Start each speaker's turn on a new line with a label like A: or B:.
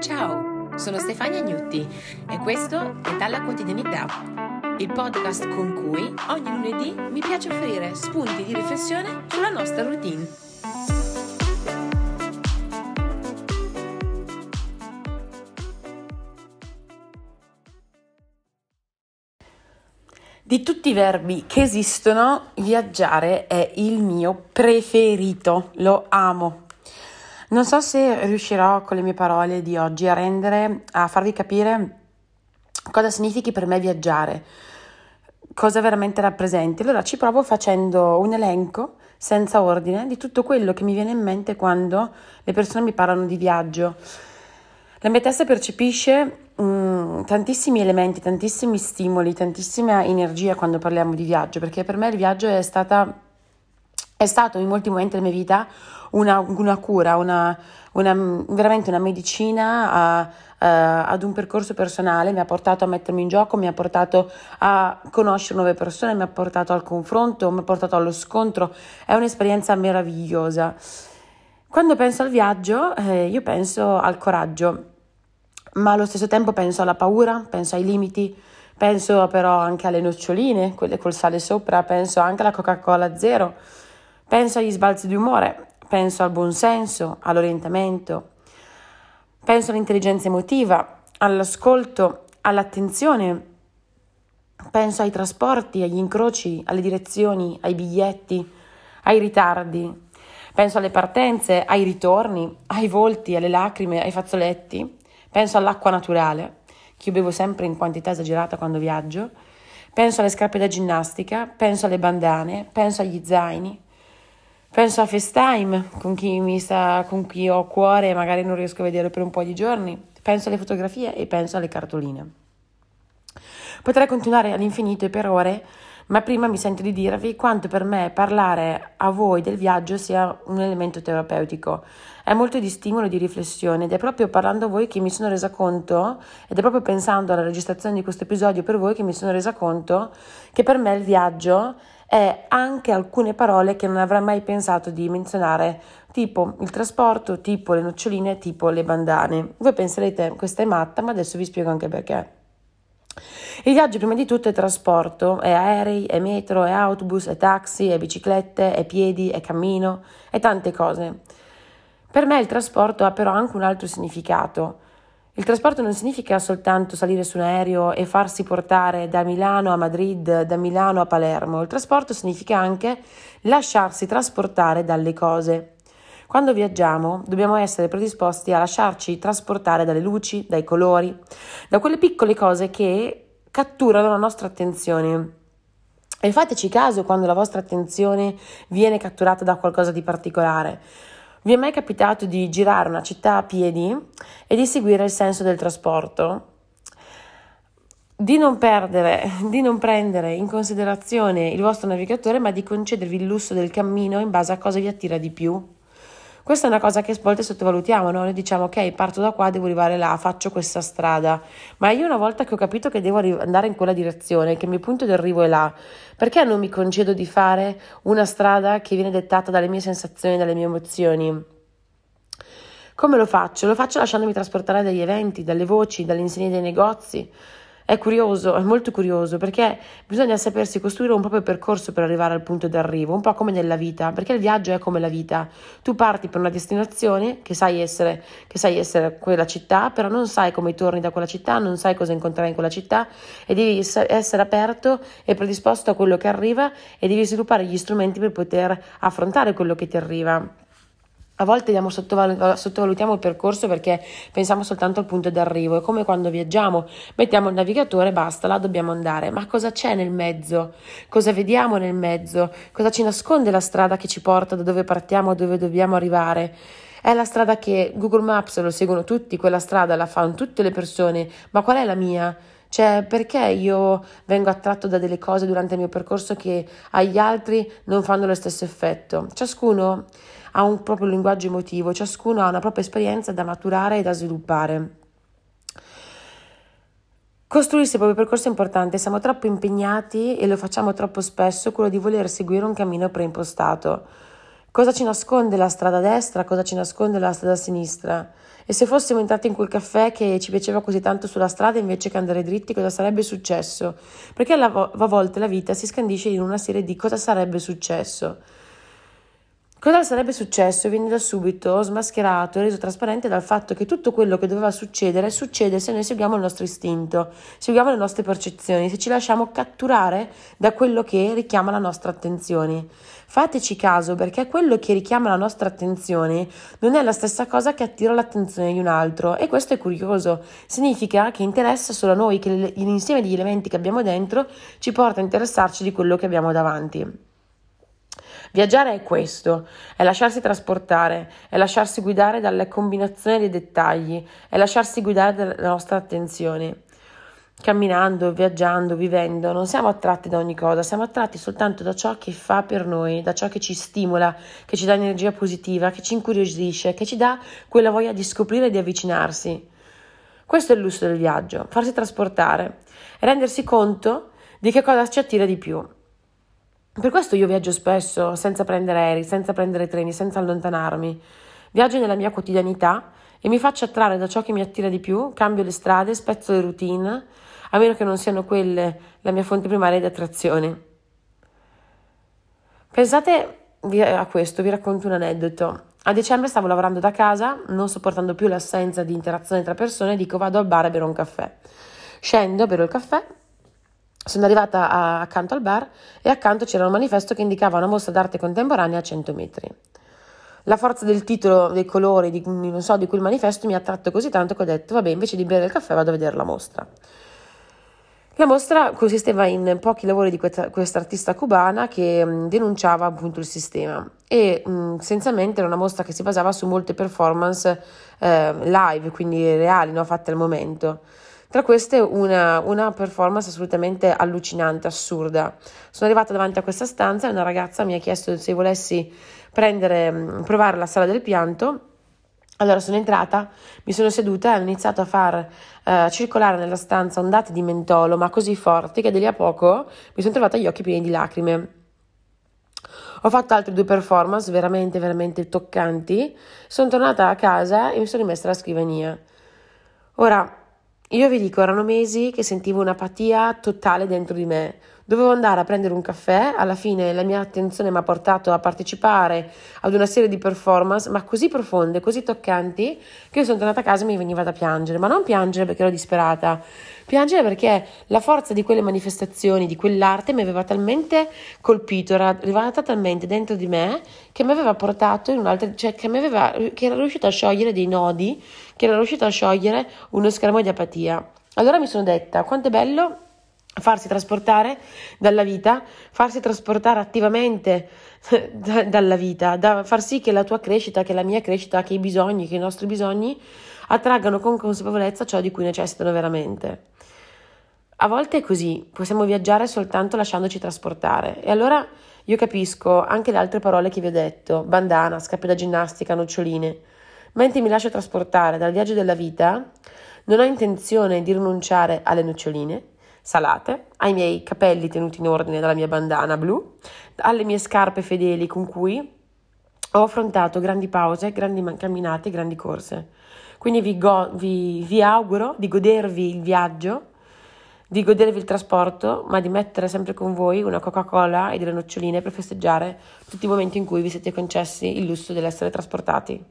A: Ciao, sono Stefania Gnutti e questo è Dalla Quotidianità, il podcast con cui ogni lunedì mi piace offrire spunti di riflessione sulla nostra routine. Di tutti i verbi che esistono, viaggiare è il mio preferito, lo amo. Non so se riuscirò con le mie parole di oggi a rendere, a farvi capire cosa significhi per me viaggiare, cosa veramente rappresenti. Allora ci provo facendo un elenco senza ordine di tutto quello che mi viene in mente quando le persone mi parlano di viaggio. La mia testa percepisce mh, tantissimi elementi, tantissimi stimoli, tantissima energia quando parliamo di viaggio, perché per me il viaggio è stata è stato in molti momenti della mia vita una, una cura, una, una, veramente una medicina a, a, ad un percorso personale, mi ha portato a mettermi in gioco, mi ha portato a conoscere nuove persone, mi ha portato al confronto, mi ha portato allo scontro, è un'esperienza meravigliosa. Quando penso al viaggio, eh, io penso al coraggio, ma allo stesso tempo penso alla paura, penso ai limiti, penso però anche alle noccioline, quelle col sale sopra, penso anche alla Coca-Cola zero Penso agli sbalzi di umore, penso al buonsenso, all'orientamento, penso all'intelligenza emotiva, all'ascolto, all'attenzione, penso ai trasporti, agli incroci, alle direzioni, ai biglietti, ai ritardi, penso alle partenze, ai ritorni, ai volti, alle lacrime, ai fazzoletti, penso all'acqua naturale, che io bevo sempre in quantità esagerata quando viaggio, penso alle scarpe da ginnastica, penso alle bandane, penso agli zaini, Penso a FaceTime con chi, mi sta, con chi ho cuore e magari non riesco a vedere per un po' di giorni. Penso alle fotografie e penso alle cartoline. Potrei continuare all'infinito e per ore, ma prima mi sento di dirvi quanto per me parlare a voi del viaggio sia un elemento terapeutico. È molto di stimolo e di riflessione ed è proprio parlando a voi che mi sono resa conto, ed è proprio pensando alla registrazione di questo episodio per voi che mi sono resa conto che per me il viaggio e anche alcune parole che non avrei mai pensato di menzionare, tipo il trasporto, tipo le noccioline, tipo le bandane. Voi penserete questa è matta, ma adesso vi spiego anche perché. Il viaggio prima di tutto è trasporto, è aerei, è metro, è autobus, è taxi, è biciclette, è piedi, è cammino, è tante cose. Per me il trasporto ha però anche un altro significato. Il trasporto non significa soltanto salire su un aereo e farsi portare da Milano a Madrid, da Milano a Palermo. Il trasporto significa anche lasciarsi trasportare dalle cose. Quando viaggiamo dobbiamo essere predisposti a lasciarci trasportare dalle luci, dai colori, da quelle piccole cose che catturano la nostra attenzione. E fateci caso quando la vostra attenzione viene catturata da qualcosa di particolare. Vi è mai capitato di girare una città a piedi e di seguire il senso del trasporto? Di non perdere, di non prendere in considerazione il vostro navigatore, ma di concedervi il lusso del cammino in base a cosa vi attira di più? Questa è una cosa che a volte sottovalutiamo, no? Noi diciamo ok, parto da qua, devo arrivare là, faccio questa strada, ma io una volta che ho capito che devo andare in quella direzione, che il mio punto di arrivo è là, perché non mi concedo di fare una strada che viene dettata dalle mie sensazioni, dalle mie emozioni? Come lo faccio? Lo faccio lasciandomi trasportare dagli eventi, dalle voci, dalle insegne dei negozi, è curioso, è molto curioso perché bisogna sapersi costruire un proprio percorso per arrivare al punto d'arrivo, un po' come nella vita, perché il viaggio è come la vita. Tu parti per una destinazione che sai essere, che sai essere quella città, però non sai come torni da quella città, non sai cosa incontrerai in quella città e devi essere aperto e predisposto a quello che arriva e devi sviluppare gli strumenti per poter affrontare quello che ti arriva. A volte sottovalu- sottovalutiamo il percorso perché pensiamo soltanto al punto d'arrivo. È come quando viaggiamo, mettiamo il navigatore, basta, là dobbiamo andare. Ma cosa c'è nel mezzo? Cosa vediamo nel mezzo? Cosa ci nasconde la strada che ci porta da dove partiamo a dove dobbiamo arrivare? È la strada che Google Maps lo seguono tutti, quella strada la fanno tutte le persone, ma qual è la mia? Cioè, perché io vengo attratto da delle cose durante il mio percorso che agli altri non fanno lo stesso effetto? Ciascuno ha un proprio linguaggio emotivo, ciascuno ha una propria esperienza da maturare e da sviluppare. Costruirsi il proprio percorso è importante, siamo troppo impegnati e lo facciamo troppo spesso, quello di voler seguire un cammino preimpostato. Cosa ci nasconde la strada destra, cosa ci nasconde la strada sinistra? E se fossimo entrati in quel caffè che ci piaceva così tanto sulla strada invece che andare dritti, cosa sarebbe successo? Perché a volte la vita si scandisce in una serie di cosa sarebbe successo. Cosa sarebbe successo viene da subito smascherato e reso trasparente dal fatto che tutto quello che doveva succedere succede se noi seguiamo il nostro istinto, seguiamo le nostre percezioni, se ci lasciamo catturare da quello che richiama la nostra attenzione. Fateci caso perché quello che richiama la nostra attenzione non è la stessa cosa che attira l'attenzione di un altro e questo è curioso, significa che interessa solo a noi, che l'insieme degli elementi che abbiamo dentro ci porta a interessarci di quello che abbiamo davanti. Viaggiare è questo, è lasciarsi trasportare, è lasciarsi guidare dalle combinazioni dei dettagli, è lasciarsi guidare dalla nostra attenzione. Camminando, viaggiando, vivendo, non siamo attratti da ogni cosa, siamo attratti soltanto da ciò che fa per noi, da ciò che ci stimola, che ci dà energia positiva, che ci incuriosisce, che ci dà quella voglia di scoprire e di avvicinarsi. Questo è il lusso del viaggio, farsi trasportare e rendersi conto di che cosa ci attira di più. Per questo io viaggio spesso senza prendere aerei, senza prendere treni, senza allontanarmi. Viaggio nella mia quotidianità e mi faccio attrarre da ciò che mi attira di più, cambio le strade, spezzo le routine, a meno che non siano quelle la mia fonte primaria di attrazione. Pensate a questo, vi racconto un aneddoto. A dicembre stavo lavorando da casa, non sopportando più l'assenza di interazione tra persone, dico vado al bar a bere un caffè. Scendo, bevo il caffè, sono arrivata a, accanto al bar e accanto c'era un manifesto che indicava una mostra d'arte contemporanea a 100 metri. La forza del titolo, dei colori, di, non so, di quel manifesto mi ha attratto così tanto che ho detto, vabbè, invece di bere il caffè vado a vedere la mostra. La mostra consisteva in pochi lavori di questa artista cubana che mh, denunciava appunto il sistema e essenzialmente era una mostra che si basava su molte performance eh, live, quindi reali, no, fatte al momento. Tra queste una, una performance assolutamente allucinante, assurda. Sono arrivata davanti a questa stanza e una ragazza mi ha chiesto se volessi prendere, mm, provare la sala del pianto allora sono entrata, mi sono seduta e ho iniziato a far uh, circolare nella stanza ondate di mentolo, ma così forti che di lì a poco mi sono trovata gli occhi pieni di lacrime. Ho fatto altre due performance veramente, veramente toccanti. Sono tornata a casa e mi sono rimessa alla scrivania. Ora, io vi dico, erano mesi che sentivo un'apatia totale dentro di me. Dovevo andare a prendere un caffè, alla fine la mia attenzione mi ha portato a partecipare ad una serie di performance, ma così profonde, così toccanti, che io sono tornata a casa e mi veniva da piangere, ma non piangere perché ero disperata, piangere perché la forza di quelle manifestazioni, di quell'arte mi aveva talmente colpito, era arrivata talmente dentro di me che mi aveva portato in un'altra, cioè che, mi aveva, che era riuscita a sciogliere dei nodi, che era riuscita a sciogliere uno schermo di apatia. Allora mi sono detta, quanto è bello farsi trasportare dalla vita, farsi trasportare attivamente da, dalla vita, da far sì che la tua crescita, che la mia crescita, che i bisogni, che i nostri bisogni attraggano con consapevolezza ciò di cui necessitano veramente. A volte è così, possiamo viaggiare soltanto lasciandoci trasportare e allora io capisco anche le altre parole che vi ho detto, bandana, scarpe da ginnastica, noccioline. Mentre mi lascio trasportare dal viaggio della vita, non ho intenzione di rinunciare alle noccioline, salate, ai miei capelli tenuti in ordine dalla mia bandana blu, alle mie scarpe fedeli con cui ho affrontato grandi pause, grandi camminate, grandi corse. Quindi vi, go- vi, vi auguro di godervi il viaggio, di godervi il trasporto, ma di mettere sempre con voi una Coca-Cola e delle noccioline per festeggiare tutti i momenti in cui vi siete concessi il lusso dell'essere trasportati.